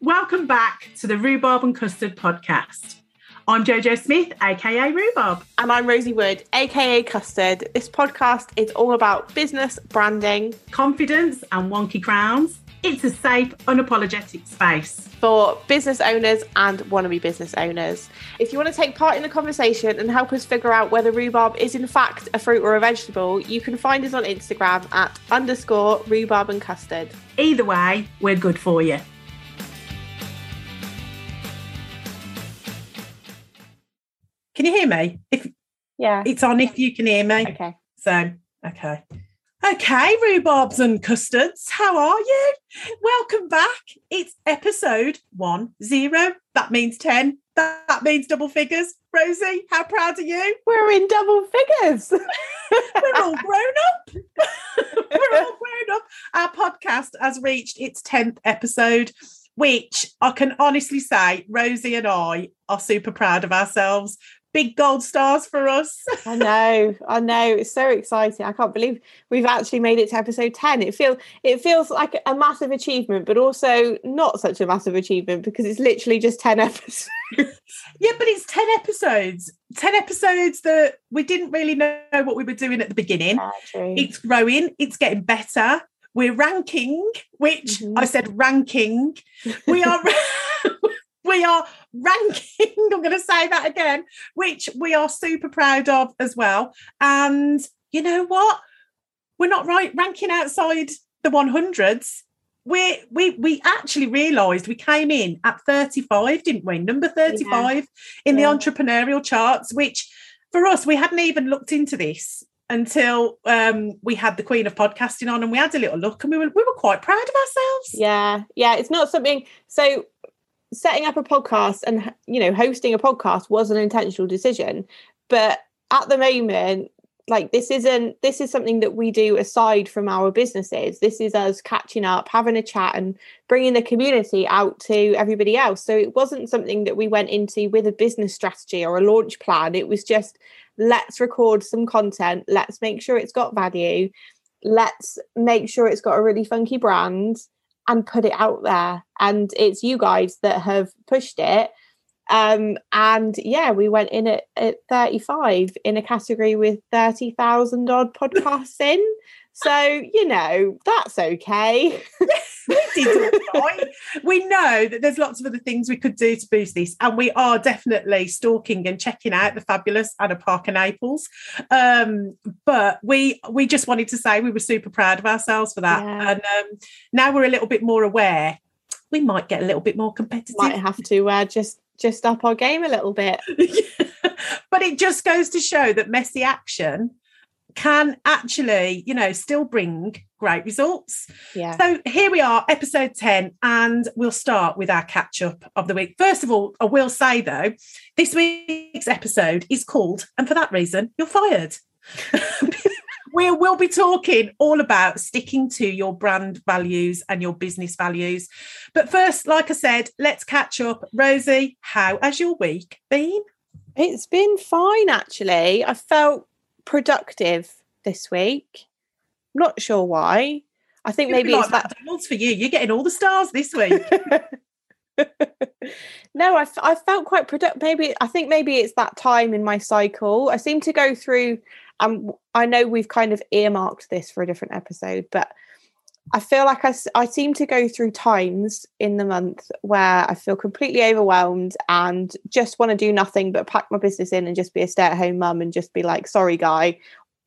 Welcome back to the Rhubarb and Custard podcast. I'm Jojo Smith, aka Rhubarb. And I'm Rosie Wood, aka Custard. This podcast is all about business, branding, confidence, and wonky crowns. It's a safe, unapologetic space for business owners and wannabe business owners. If you want to take part in the conversation and help us figure out whether rhubarb is in fact a fruit or a vegetable, you can find us on Instagram at underscore rhubarb and custard. Either way, we're good for you. Can you hear me? If yeah, it's on. If you can hear me, okay. So okay. Okay, rhubarbs and custards, how are you? Welcome back. It's episode one zero. That means 10. That means double figures. Rosie, how proud are you? We're in double figures. We're all grown up. We're all grown up. Our podcast has reached its 10th episode, which I can honestly say, Rosie and I are super proud of ourselves big gold stars for us. I know, I know. It's so exciting. I can't believe we've actually made it to episode 10. It feels it feels like a massive achievement, but also not such a massive achievement because it's literally just 10 episodes. yeah, but it's 10 episodes. 10 episodes that we didn't really know what we were doing at the beginning. Yeah, it's growing, it's getting better. We're ranking, which mm-hmm. I said ranking. We are we are ranking, I'm going to say that again, which we are super proud of as well. And you know what? We're not right ranking outside the 100s. We we we actually realised we came in at 35, didn't we? Number 35 yeah. in yeah. the entrepreneurial charts, which for us we hadn't even looked into this until um, we had the Queen of Podcasting on, and we had a little look, and we were we were quite proud of ourselves. Yeah, yeah. It's not something. So setting up a podcast and you know hosting a podcast was an intentional decision. But at the moment like this isn't this is something that we do aside from our businesses. This is us catching up having a chat and bringing the community out to everybody else. So it wasn't something that we went into with a business strategy or a launch plan. It was just let's record some content. Let's make sure it's got value. Let's make sure it's got a really funky brand and put it out there. And it's you guys that have pushed it. Um, and yeah, we went in at, at 35 in a category with 30,000 odd podcasts in. So, you know, that's okay. we did. We know that there's lots of other things we could do to boost this, and we are definitely stalking and checking out the fabulous Anna Parker Naples. Um, but we we just wanted to say we were super proud of ourselves for that, yeah. and um, now we're a little bit more aware. We might get a little bit more competitive. Might have to uh, just just up our game a little bit. but it just goes to show that messy action can actually, you know, still bring great results. Yeah. So here we are, episode 10, and we'll start with our catch up of the week. First of all, I will say though, this week's episode is called, and for that reason, you're fired. we will be talking all about sticking to your brand values and your business values. But first, like I said, let's catch up. Rosie, how has your week been? It's been fine, actually. I felt productive this week. I'm not sure why. I think maybe like it's that McDonald's for you. You're getting all the stars this week. no, I, I felt quite productive. Maybe I think maybe it's that time in my cycle. I seem to go through. Um, I know we've kind of earmarked this for a different episode, but I feel like I, I seem to go through times in the month where I feel completely overwhelmed and just want to do nothing but pack my business in and just be a stay at home mum and just be like, sorry, guy,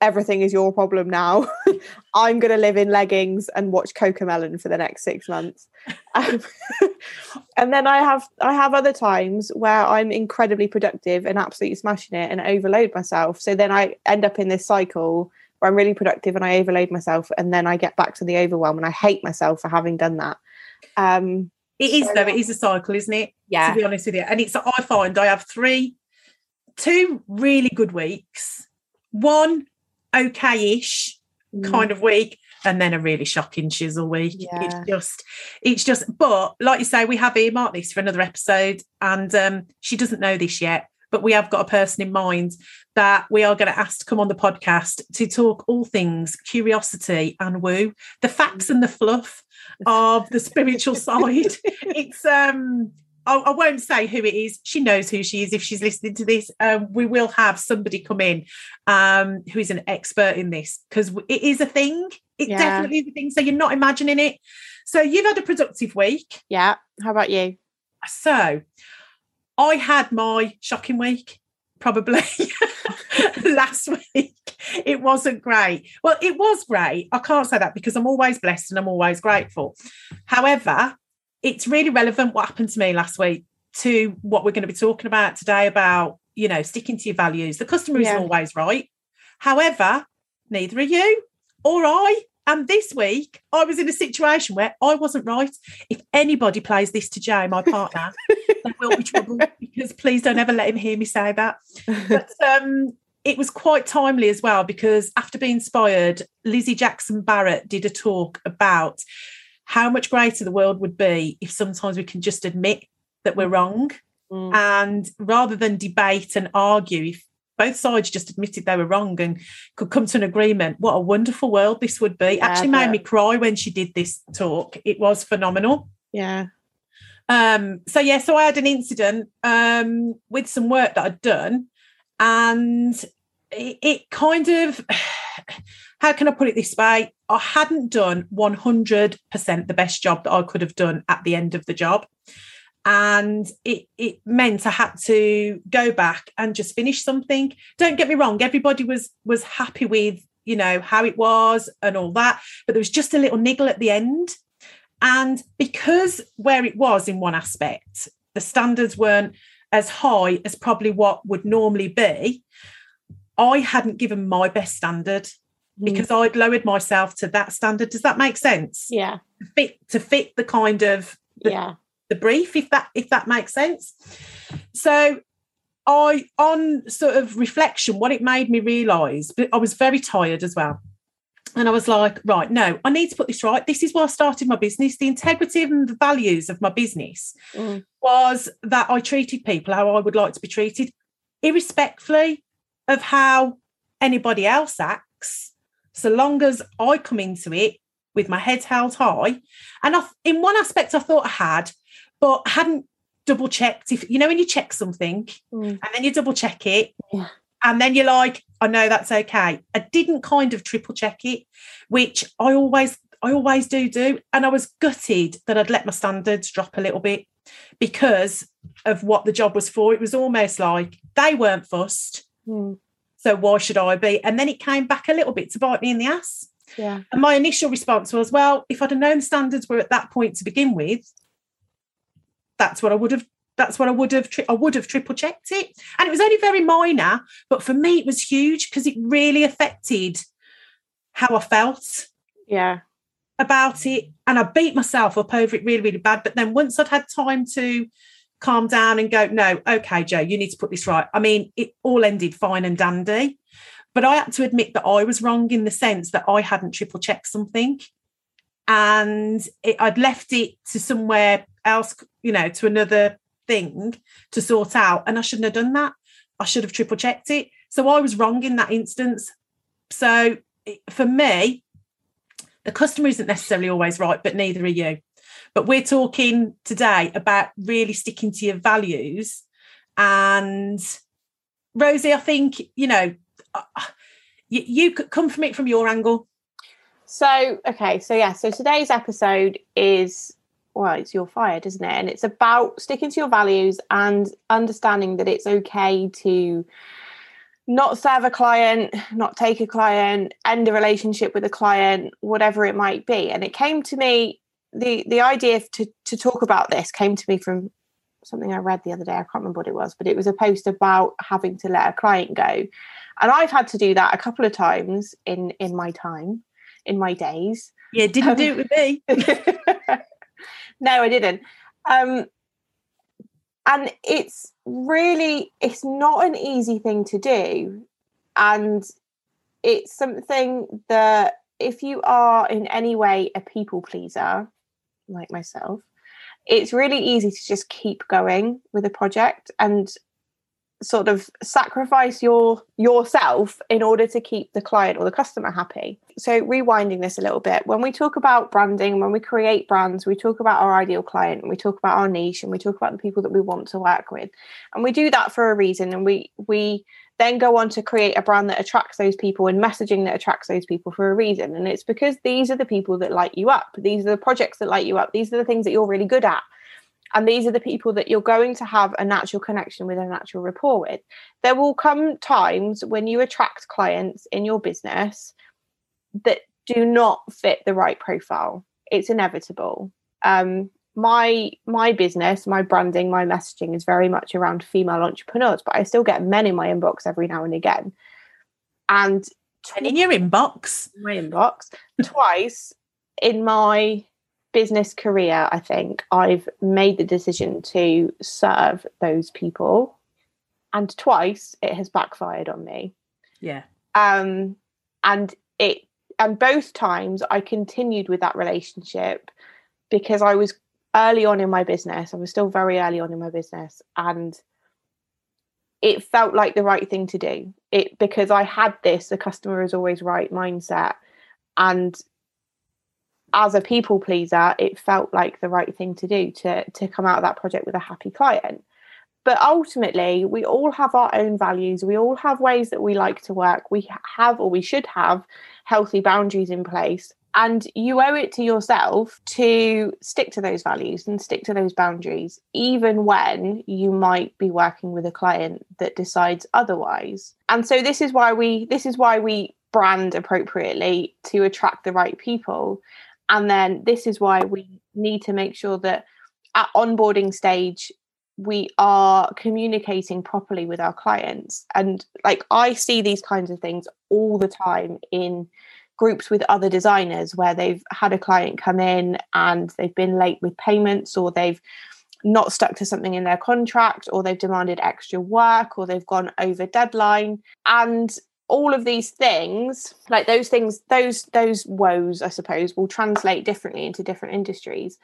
everything is your problem now. I'm going to live in leggings and watch Cocomelon for the next six months. Um, and then I have I have other times where I'm incredibly productive and absolutely smashing it and overload myself. So then I end up in this cycle where I'm really productive and I overload myself, and then I get back to the overwhelm and I hate myself for having done that. Um, it is so, though; it is a cycle, isn't it? Yeah. To be honest with you, and it's I find I have three, two really good weeks, one okay-ish mm. kind of week, and then a really shocking chisel week. Yeah. It's just, it's just. But like you say, we have earmarked this for another episode, and um, she doesn't know this yet but we have got a person in mind that we are going to ask to come on the podcast to talk all things curiosity and woo, the facts and the fluff of the spiritual side. It's um I, I, won't say who it is. She knows who she is if she's listening to this. Um, we will have somebody come in um, who is an expert in this because it is a thing. It yeah. definitely is a thing. So you're not imagining it. So you've had a productive week. Yeah. How about you? So I had my shocking week probably last week. It wasn't great. Well, it was great. I can't say that because I'm always blessed and I'm always grateful. However, it's really relevant what happened to me last week to what we're going to be talking about today about, you know, sticking to your values. The customer yeah. isn't always right. However, neither are you or I. And this week, I was in a situation where I wasn't right. If anybody plays this to Jay, my partner, there will be trouble because please don't ever let him hear me say that. But um, it was quite timely as well because after being inspired, Lizzie Jackson Barrett did a talk about how much greater the world would be if sometimes we can just admit that we're wrong. Mm. And rather than debate and argue, if both sides just admitted they were wrong and could come to an agreement, what a wonderful world this would be. Yeah, Actually made me cry when she did this talk. It was phenomenal. Yeah. Um, so yeah, so I had an incident um, with some work that I'd done, and it, it kind of how can I put it this way? I hadn't done 100% the best job that I could have done at the end of the job. And it, it meant I had to go back and just finish something. Don't get me wrong, everybody was was happy with, you know, how it was and all that, but there was just a little niggle at the end. And because where it was in one aspect, the standards weren't as high as probably what would normally be, I hadn't given my best standard. Mm. because I'd lowered myself to that standard. Does that make sense? Yeah. To fit to fit the kind of the, yeah the brief, if that if that makes sense. So I on sort of reflection, what it made me realise, but I was very tired as well. And I was like, right, no, I need to put this right. This is why I started my business. The integrity and the values of my business mm. was that I treated people how I would like to be treated, irrespectfully of how anybody else acts so long as I come into it with my head held high. And I, in one aspect, I thought I had, but hadn't double checked. If you know, when you check something mm. and then you double check it, yeah. and then you're like, I know that's okay. I didn't kind of triple check it, which I always, I always do do. And I was gutted that I'd let my standards drop a little bit because of what the job was for. It was almost like they weren't fussed. Mm. So why should I be? And then it came back a little bit to bite me in the ass. Yeah. And my initial response was, well, if I'd have known standards were at that point to begin with, that's what I would have. That's what I would have. Tri- I would have triple checked it, and it was only very minor, but for me it was huge because it really affected how I felt. Yeah. About it, and I beat myself up over it really, really bad. But then once I'd had time to calm down and go, no, okay, Joe, you need to put this right. I mean, it all ended fine and dandy. But I had to admit that I was wrong in the sense that I hadn't triple checked something. And it, I'd left it to somewhere else, you know, to another thing to sort out. And I shouldn't have done that. I should have triple checked it. So I was wrong in that instance. So for me, the customer isn't necessarily always right, but neither are you. But we're talking today about really sticking to your values. And Rosie, I think, you know, uh, you, you could come from it from your angle. So, okay. So, yeah. So today's episode is, well, it's You're Fired, isn't it? And it's about sticking to your values and understanding that it's okay to not serve a client, not take a client, end a relationship with a client, whatever it might be. And it came to me the the idea to to talk about this came to me from something I read the other day. I can't remember what it was, but it was a post about having to let a client go. And I've had to do that a couple of times in in my time, in my days. Yeah, didn't um, do it with me. no, I didn't. Um, and it's really it's not an easy thing to do. And it's something that if you are in any way a people pleaser, like myself, it's really easy to just keep going with a project. And sort of sacrifice your yourself in order to keep the client or the customer happy. So rewinding this a little bit when we talk about branding when we create brands we talk about our ideal client and we talk about our niche and we talk about the people that we want to work with. And we do that for a reason and we we then go on to create a brand that attracts those people and messaging that attracts those people for a reason. And it's because these are the people that light you up. These are the projects that light you up. These are the things that you're really good at and these are the people that you're going to have a natural connection with a natural rapport with. There will come times when you attract clients in your business that do not fit the right profile. It's inevitable. Um, my my business my branding my messaging is very much around female entrepreneurs but i still get men in my inbox every now and again. And, and in your inbox? My inbox twice in my business career, I think I've made the decision to serve those people. And twice it has backfired on me. Yeah. Um, and it and both times I continued with that relationship because I was early on in my business. I was still very early on in my business and it felt like the right thing to do. It because I had this the customer is always right mindset and as a people pleaser, it felt like the right thing to do to to come out of that project with a happy client. But ultimately, we all have our own values. We all have ways that we like to work. We have, or we should have, healthy boundaries in place. And you owe it to yourself to stick to those values and stick to those boundaries, even when you might be working with a client that decides otherwise. And so this is why we this is why we brand appropriately to attract the right people and then this is why we need to make sure that at onboarding stage, we are communicating properly with our clients. And like I see these kinds of things all the time in groups with other designers where they've had a client come in and they've been late with payments or they've not stuck to something in their contract or they've demanded extra work or they've gone over deadline and all of these things like those things those those woes i suppose will translate differently into different industries.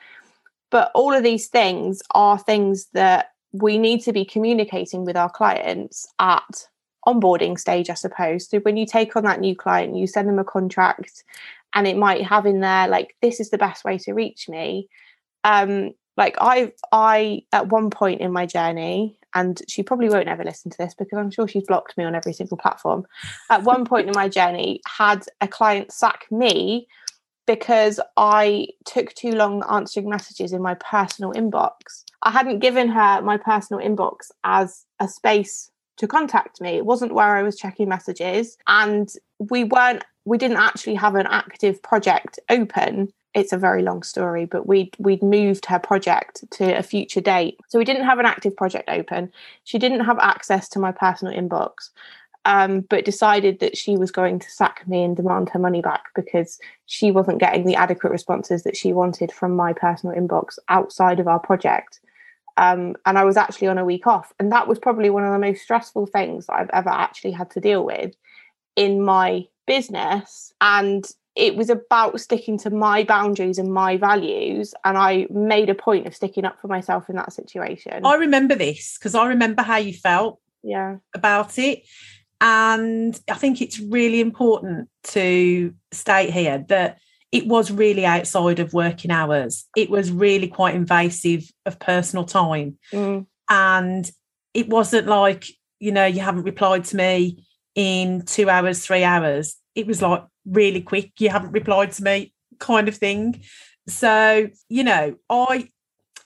But all of these things are things that we need to be communicating with our clients at onboarding stage i suppose. So when you take on that new client you send them a contract and it might have in there like this is the best way to reach me. Um like i i at one point in my journey and she probably won't ever listen to this because I'm sure she's blocked me on every single platform. At one point in my journey, had a client sack me because I took too long answering messages in my personal inbox. I hadn't given her my personal inbox as a space to contact me. It wasn't where I was checking messages, and we weren't. We didn't actually have an active project open it's a very long story, but we'd we'd moved her project to a future date. So we didn't have an active project open. She didn't have access to my personal inbox. Um, but decided that she was going to sack me and demand her money back because she wasn't getting the adequate responses that she wanted from my personal inbox outside of our project. Um, and I was actually on a week off. And that was probably one of the most stressful things I've ever actually had to deal with in my business. And it was about sticking to my boundaries and my values and i made a point of sticking up for myself in that situation. I remember this because i remember how you felt yeah. about it and i think it's really important to state here that it was really outside of working hours. It was really quite invasive of personal time. Mm. and it wasn't like you know you haven't replied to me in two hours three hours. It was like really quick, you haven't replied to me, kind of thing. So, you know, I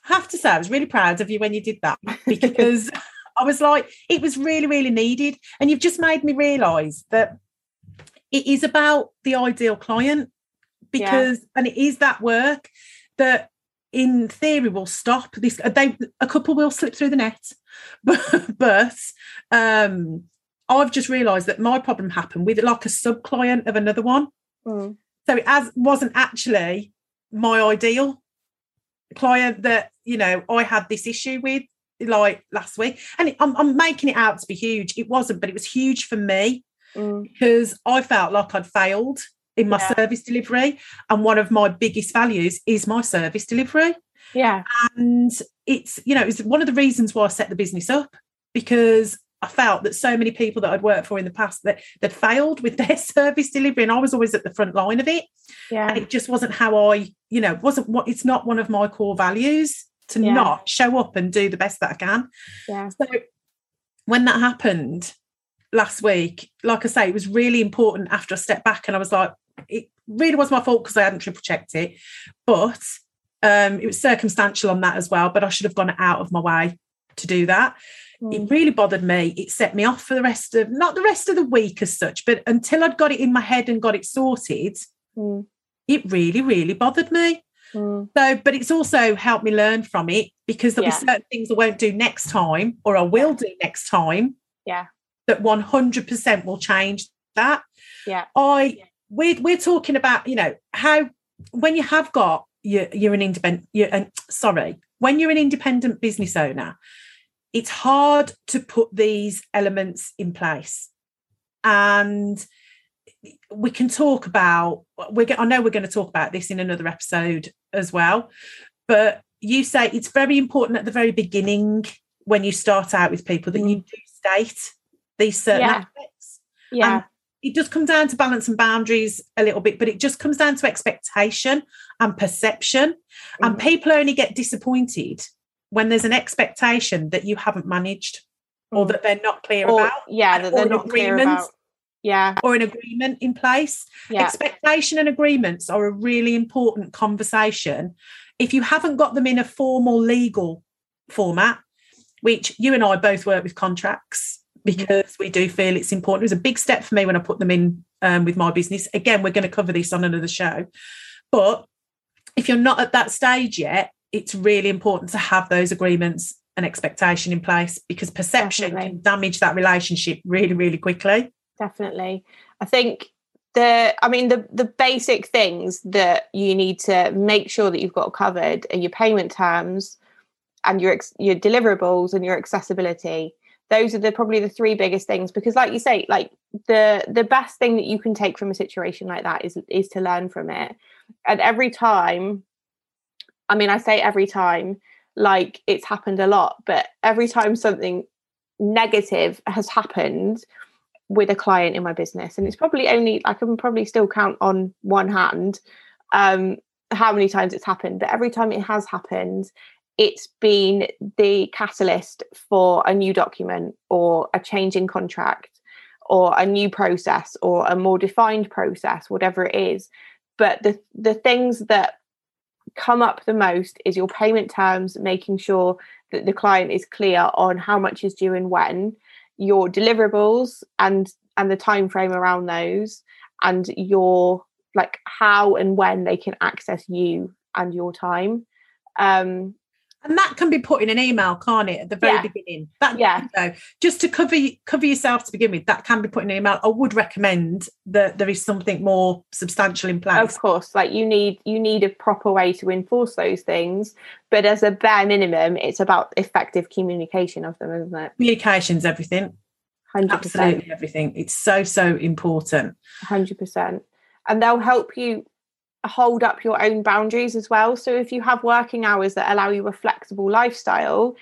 have to say, I was really proud of you when you did that because I was like, it was really, really needed. And you've just made me realize that it is about the ideal client because, yeah. and it is that work that in theory will stop this. They, a couple will slip through the net, but, but um, I've just realised that my problem happened with like a sub client of another one. Mm. So it as wasn't actually my ideal client that you know I had this issue with like last week, and it, I'm, I'm making it out to be huge. It wasn't, but it was huge for me mm. because I felt like I'd failed in my yeah. service delivery, and one of my biggest values is my service delivery. Yeah, and it's you know it's one of the reasons why I set the business up because I felt that so many people that I'd worked for in the past that that failed with their service delivery, and I was always at the front line of it. Yeah. And it just wasn't how I, you know, wasn't what it's not one of my core values to Yeah. not show up and do the best that I can. Yeah. So when that happened last week, like I say, it was really important after I stepped back and I was like, it really was my fault because I hadn't triple checked it. But um, it was circumstantial on that as well. But I should have gone out of my way to do that. Mm. It really bothered me. It set me off for the rest of not the rest of the week as such, but until I'd got it in my head and got it sorted, Mm. it really, really bothered me. Mm. So, but it's also helped me learn from it because there'll Yeah. be certain things I won't do next time or I will do next time. Yeah. That 100% will change that. Yeah. I we're we're talking about, you know, how when you have got you're, you're an independent you're an, sorry, when you're an independent business owner, it's hard to put these elements in place. And we can talk about we're go- I know we're going to talk about this in another episode as well but you say it's very important at the very beginning when you start out with people that you do state these certain Yeah. aspects Yeah. And it does come down to balance and boundaries a little bit but it just comes down to expectation and perception and Mhm. people only get disappointed when there's an expectation that you haven't managed or Mm. that they're not clear Or- about yeah, that or they're not clear about. Yeah. or an agreement in place Yeah. expectation and agreements are a really important conversation if you haven't got them in a formal legal format which you and i both work with contracts because we do feel it's important it was a big step for me when i put them in um, with my business again we're going to cover this on another show but if you're not at that stage yet it's really important to have those agreements and expectation in place because perception Definitely. can damage that relationship really really quickly. Definitely. I think the i mean the the basic things that you need to make sure that you've got covered are your payment terms and your ex- your deliverables and your accessibility. Those are the probably the three biggest things because like you say like the the best thing that you can take from a situation like that is is to learn from it. And every time i mean i say every time like it's happened a lot but every time something negative has happened with a client in my business and it's probably only i can probably still count on one hand um how many times it's happened but every time it has happened it's been the catalyst for a new document or a change in contract or a new process or a more defined process whatever it is. But the the things that come up the most is your payment terms making sure that the client is clear on how much is due and when your deliverables and and the time frame around those and your like how and when they can access you and your time. Um And that can be put in an email, can't it, at the very Yeah. beginning? That Yeah. you know, just to cover cover yourself to begin with, that can be put in an email. I would recommend that there is something more substantial in place. of course like you need you need a proper way to enforce those things but as a bare minimum it's about effective communication of them isn't it Communication's everything. 100% Absolutely everything. It's so, so important. 100% and they'll help you hold up your own boundaries as well. So if you have working hours that allow you a flexible lifestyle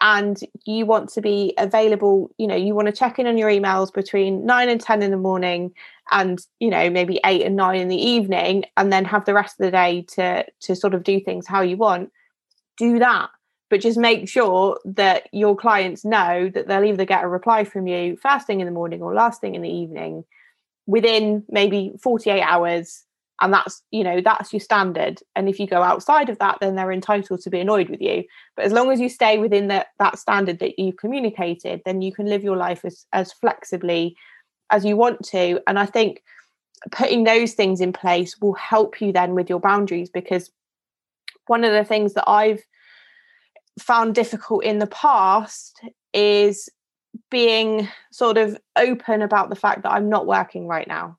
and you want to be available you know you want to check in on your emails between 9 and 10 in the morning and you know maybe 8 and 9 in the evening and then have the rest of the day to to sort of do things how you want do that. But just make sure that your clients know that they'll either get a reply from you first thing in the morning or last thing in the evening within maybe 48 hours and that's you know that's your standard. And if you go outside of that then they're entitled to be annoyed with you. But as long as you stay within that that standard that you've communicated then you can live your life as as flexibly as you want to. And i think putting those things in place will help you then with your boundaries because one of the things that i've found difficult in the past is being sort of open about the fact that i'm not working right now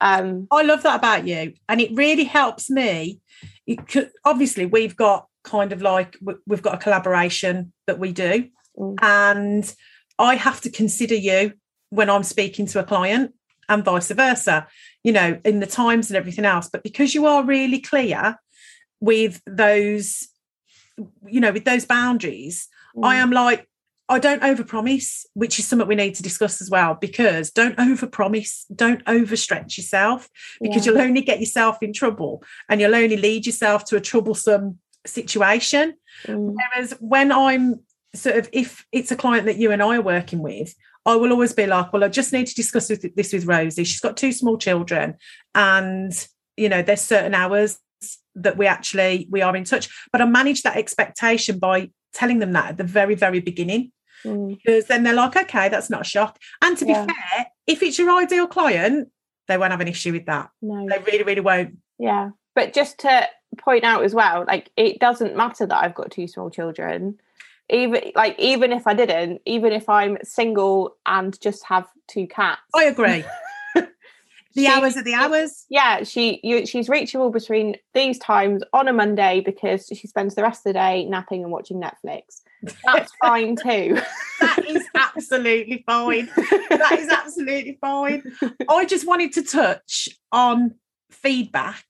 um I love that about you. And it really helps me. It could, obviously, we've got kind of like, we- we've got a collaboration that we do. Mm. And I have to consider you when I'm speaking to a client and vice versa, you know, in the times and everything else. But because you are really clear with those, you know, with those boundaries, I mm, am like, I don't overpromise, which is something we need to discuss as well. Because don't overpromise, don't overstretch yourself, because yeah. you'll only get yourself in trouble, and you'll only lead yourself to a troublesome situation. Mm. Whereas when I'm sort of, if it's a client that you and I are working with, I will always be like, well, I just need to discuss this with Rosie. She's got two small children, and you know, there's certain hours that we actually we are in touch. But I manage that expectation by telling them that at the very, very beginning. Mm. Because then they're like, okay, that's not a shock. And to yeah. be fair, if it's your ideal client, they won't have an issue with that. No. They really, really won't. Yeah. But just to point out as well, like it doesn't matter that I've got two small children even like even if I didn't, even if I'm single and just have two cats. I agree. the she, hours are the hours. Yeah, she you, she's reachable between these times on a Monday because she spends the rest of the day napping and watching Netflix. That's fine too. that is absolutely fine. That is absolutely fine. I just wanted to touch on feedback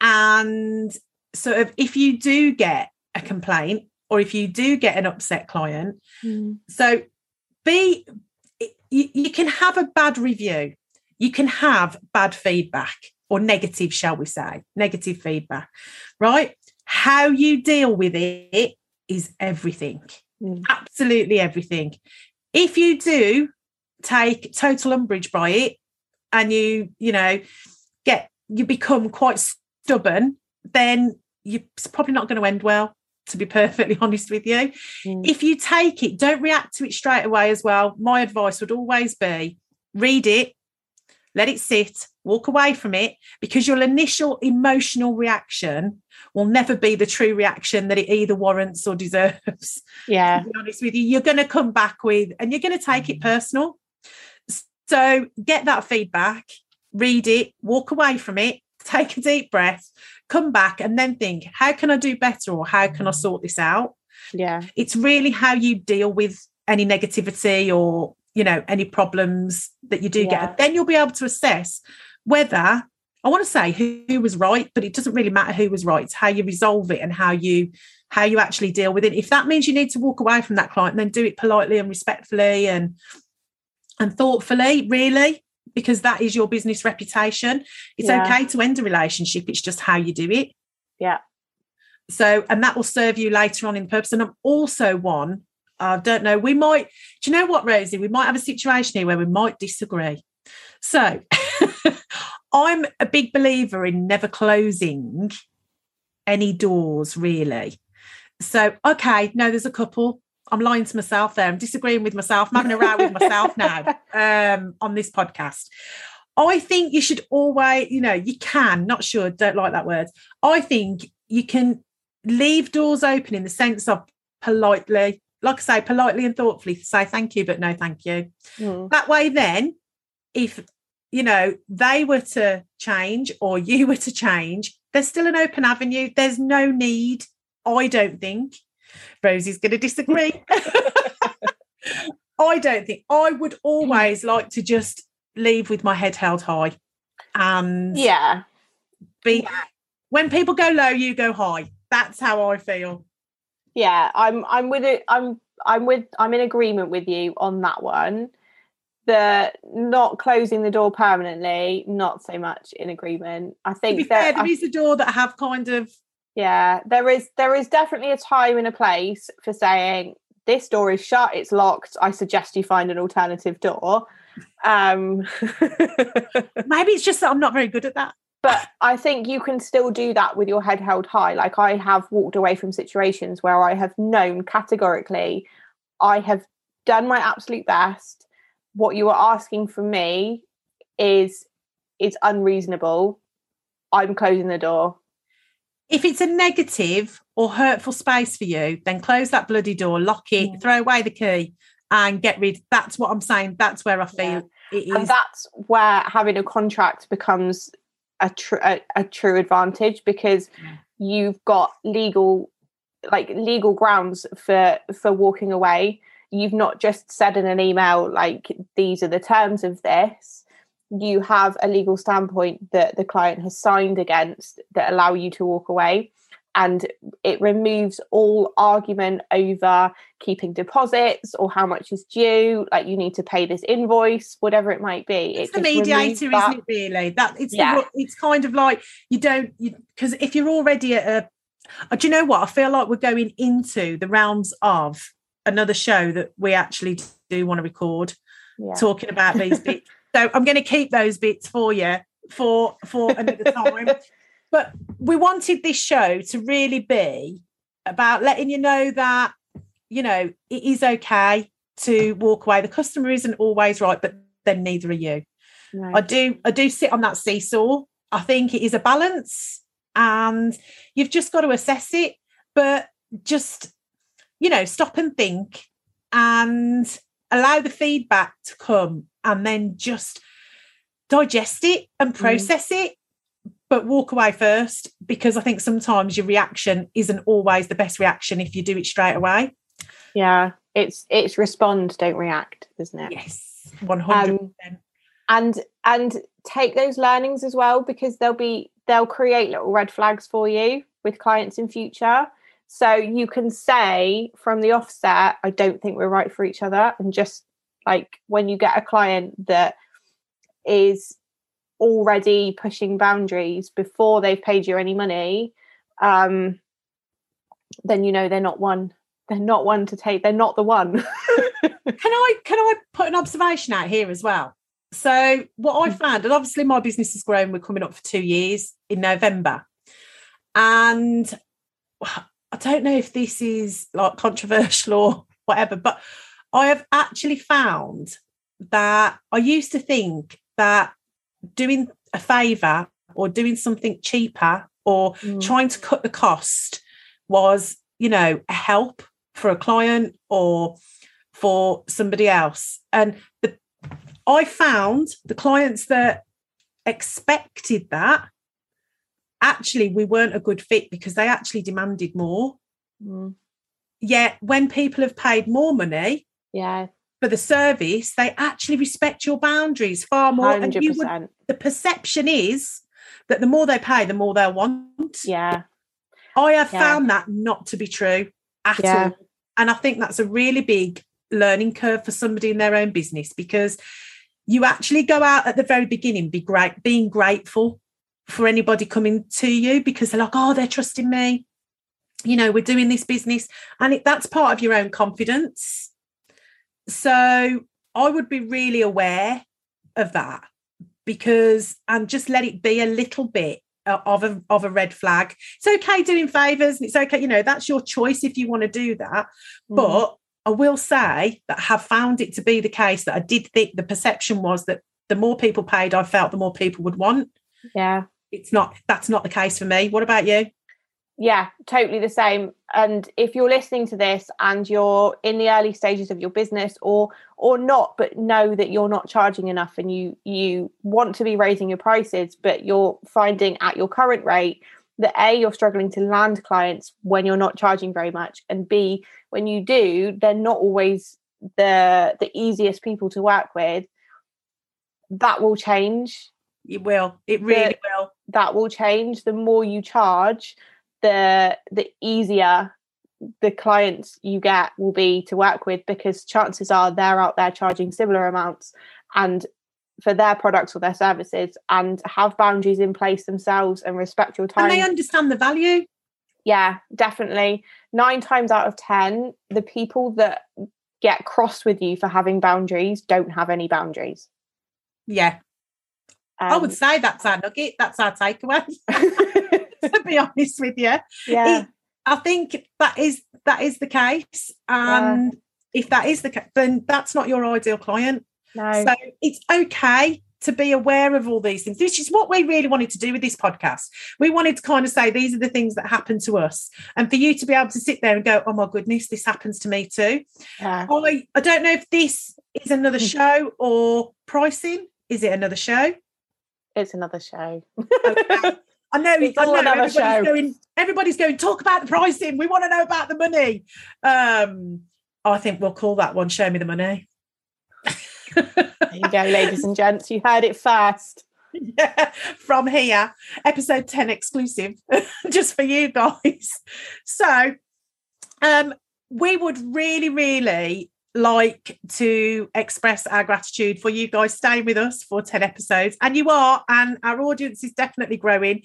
and sort of if you do get a complaint or if you do get an upset client. Mm. So be you, you can have a bad review, you can have bad feedback or negative, shall we say, negative feedback, right? How you deal with it is everything, mm. absolutely everything. If you do take total umbrage by it and you, you know, get you become quite stubborn, then you're probably not going to end well to be perfectly honest with you. Mm. If you take it, don't react to it straight away as well. My advice would always be read it, let it sit, walk away from it, because your initial emotional reaction will never be the true reaction that it either warrants or deserves. Yeah. To be honest with you, you're going to come back with, and you're going to take it mm. personal. So get that feedback, read it, walk away from it, take a deep breath, come back and then think, how can I do better or how can I mm. sort this out? Yeah. It's really how you deal with any negativity or, you know, any problems that you do yeah. get. Then you'll be able to assess whether I want to say who, who, was right, but it doesn't really matter who was right. It's how you resolve it and how you how you actually deal with it. If that means you need to walk away from that client, then do it politely and respectfully and and thoughtfully, really because that is your business reputation. It's yeah. okay to end a relationship, it's just how you do it. Yeah. So, and that will serve you later on in the purpose. And I'm also one, I don't know, we might, do you know what, Rosie? We might have a situation here where we might disagree. So, I'm a big believer in never closing any doors, really. So, okay, no, there's a couple. I'm lying to myself there. I'm disagreeing with myself. I'm having a row with myself now um, on this podcast. I think you should always, you know, you can, not sure, don't like that word. I think you can leave doors open in the sense of politely, like I say, politely and thoughtfully say thank you, but no thank you. Mm. That way, then, if you know they were to change or you were to change, there's still an open avenue. There's no need, I don't think, Rosie's going to disagree. I don't think I would always like to just leave with my head held high. And yeah, be yeah. when people go low, you go high. That's how I feel. Yeah, I'm I'm with it. I'm I'm with I'm in agreement with you on that one. The not closing the door permanently, not so much in agreement. I think that fair, there I, is a door that have kind of yeah, there is there is definitely a time and a place for saying this door is shut, it's locked. I suggest you find an alternative door. Um maybe it's just that I'm not very good at that. But I think you can still do that with your head held high. Like I have walked away from situations where I have known categorically I have done my absolute best. What you are asking from me is is unreasonable. I'm closing the door if it's a negative or hurtful space for you, then close that bloody door, lock it, throw away the key, and get rid. That's what I'm saying. That's where I feel yeah. it is. And that's where having a contract becomes a, tr- a, a true advantage because yeah. you've got legal like legal grounds for for walking away. You've not just said in an email like these are the terms of this. You have a legal standpoint that the client has signed against that allow you to walk away and it removes all argument over keeping deposits or how much is due like you need to pay this invoice whatever it might be. It's the mediator isn't it really? That it's yeah. the, it's kind of like you don't because if you're already at a uh, do you know what? I feel like we're going into the realms of another show that we actually do want to record yeah. talking about these bits. So i'm going to keep those bits for you for for another time but we wanted this show to really be about letting you know that, you know, it is okay to walk away. The customer isn't always right, but then neither are you. I do I do sit on that seesaw. I think it is a balance and you've just got to assess it, but just, you know, stop and think and allow the feedback to come and then just digest it and mm. process mm. it but walk away first because I think sometimes your reaction isn't always the best reaction if you do it straight away. Yeah, it's it's respond, don't react, isn't it? Yes, one hundred um, percent. And and take those learnings as well because they'll be they'll create little red flags for you with clients in future. So you can say from the offset, I don't think we're right for each other, and just like when you get a client that is already pushing boundaries before they've paid you any money, um, then you know they're not one. They're not one to take. They're not the one. can I can I put an observation out here as well? So what I mm. found, and obviously my business has grown. We're coming up for two years in November, and I don't know if this is like controversial or whatever, but I have actually found that I used to think that doing a favor or doing something cheaper or mm. trying to cut the cost was, you know, a help for a client or for somebody else. And the, I found the clients that expected that actually we weren't a good fit because they actually demanded more. Mm. Yet when people have paid more money, yeah, for the service, they actually respect your boundaries far more. 100%. And you would, the perception is that the more they pay, the more they'll want. Yeah. I have yeah. found that not to be true at yeah. all. And I think that's a really big learning curve for somebody in their own business because you actually go out at the very beginning, be great, being grateful for anybody coming to you because they're like, oh, they're trusting me. You know, we're doing this business. And it, that's part of your own confidence. So I would be really aware of that because and just let it be a little bit of a of a red flag. It's okay doing favors and it's okay, you know, that's your choice if you want to do that. Mm. But I will say that I have found it to be the case that I did think the perception was that the more people paid, I felt the more people would want. Yeah. It's not that's not the case for me. What about you? Yeah totally the same. And if you're listening to this and you're in the early stages of your business or or not but know that you're not charging enough and you you want to be raising your prices but you're finding at your current rate that a you're struggling to land clients when you're not charging very much and b when you do they're not always the the easiest people to work with. That will change. It will. It really the, will. That will change. The more you charge the the easier the clients you get will be to work with because chances are they're out there charging similar amounts and for their products or their services and have boundaries in place themselves and respect your time. And they understand the value. Yeah, definitely. Nine times out of 10, the people that get cross with you for having boundaries don't have any boundaries. Yeah. Um, I would um, say that's our nugget. That's our takeaway. to be honest with you. Yeah. It, I think that is that is the case. And yeah. if that is the case, then that's not your ideal client. No. So it's okay to be aware of all these things. This is what we really wanted to do with this podcast. We wanted to kind of say these are the things that happen to us, and for you to be able to sit there and go, "Oh my goodness, this happens to me too." Yeah. I I don't know if this is another mm. show or pricing. Is it another show? It's another show. okay. I know, it's I know everybody's show. going, everybody's going, talk about the pricing. We want to know about the money. Um, I think we'll call that one Show Me the Money. there you go, ladies and gents. You heard it first. yeah, from here, episode 10 exclusive, just for you guys. So, um, we would really, really like to express our gratitude for you guys staying with us for 10 episodes. And you are, and our audience is definitely growing.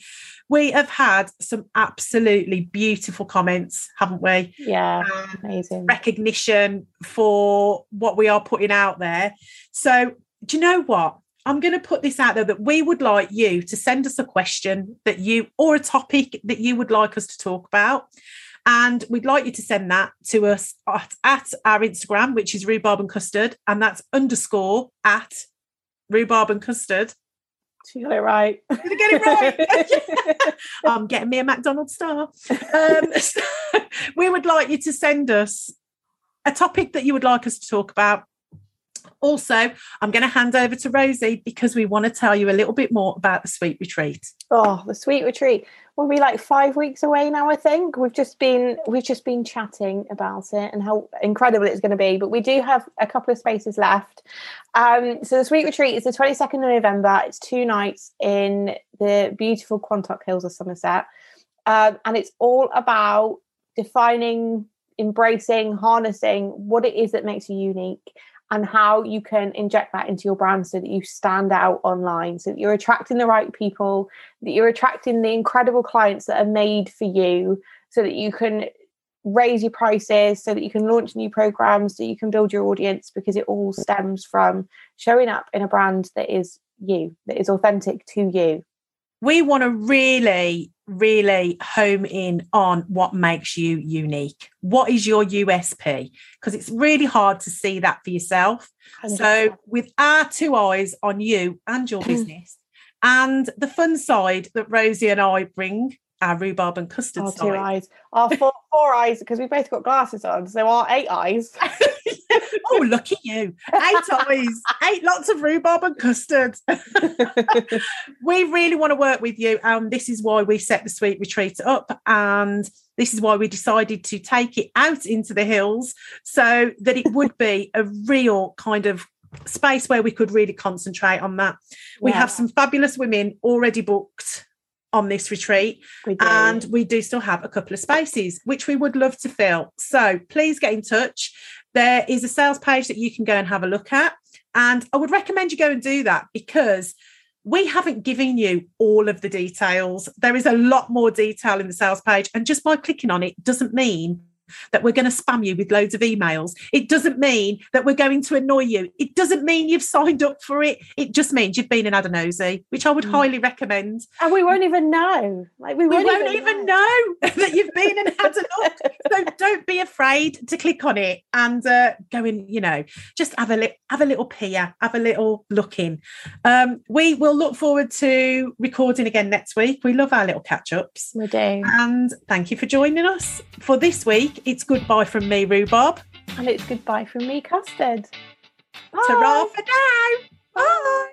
We have had some absolutely beautiful comments, haven't we? Yeah, amazing. Recognition for what we are putting out there. So, do you know what? I'm going to put this out there that we would like you to send us a question that you or a topic that you would like us to talk about. And we'd like you to send that to us at, at our Instagram, which is rhubarb and custard, and that's underscore at rhubarb and custard. She got it right. Did I get it right? I'm getting me a McDonald's star. Um, so we would like you to send us a topic that you would like us to talk about. Also, I'm going to hand over to Rosie because we want to tell you a little bit more about the sweet retreat. Oh, the sweet retreat. We'll be like five weeks away now, I think. We've just been we've just been chatting about it and how incredible it's going to be. But we do have a couple of spaces left. Um, so the sweet retreat is the 22nd of November. It's two nights in the beautiful Quantock Hills of Somerset. Um, and it's all about defining, embracing, harnessing what it is that makes you unique and how you can inject that into your brand so that you stand out online, so that you're attracting the right people, that you're attracting the incredible clients that are made for you, so that you can raise your prices, so that you can launch new programs, so you can build your audience, because it all stems from showing up in a brand that is you, that is authentic to you. We want to really really home in on what makes you unique. What is your USP? Because it's really hard to see that for yourself. 100%. So, with our two eyes on you and your business, and the fun side that Rosie and I bring, our rhubarb and custard our side. two eyes, our four, four eyes, because we both got glasses on, so our eight eyes. oh, look at you. Eight eyes, eight lots of rhubarb and custard. we really want to work with you. And this is why we set the sweet retreat up. And this is why we decided to take it out into the hills so that it would be a real kind of space where we could really concentrate on that. We have some fabulous women already booked on this retreat. We and we do still have a couple of spaces, which we would love to fill. So please get in touch. There is a sales page that you can go and have a look at. And I would recommend you go and do that because we haven't given you all of the details. There is a lot more detail in the sales page. And just by clicking on it doesn't mean that we're going to spam you with loads of emails. It doesn't mean that we're going to annoy you. It doesn't mean you've signed up for it. It just means you've been in Adanosy, which I would mm. highly recommend. And we won't even know. Like we won't, we won't even, even know. know. that you've been and had a look. so don't be afraid to click on it and uh, go in. You know, just have a li- have a little peer, have a little look in. Um, we will look forward to recording again next week. We love our little catch ups. We do. And thank you for joining us for this week it's goodbye from me, Rhubarb. And it's goodbye from me, Custard. Bye. Ta-ra for now. Bye. Bye.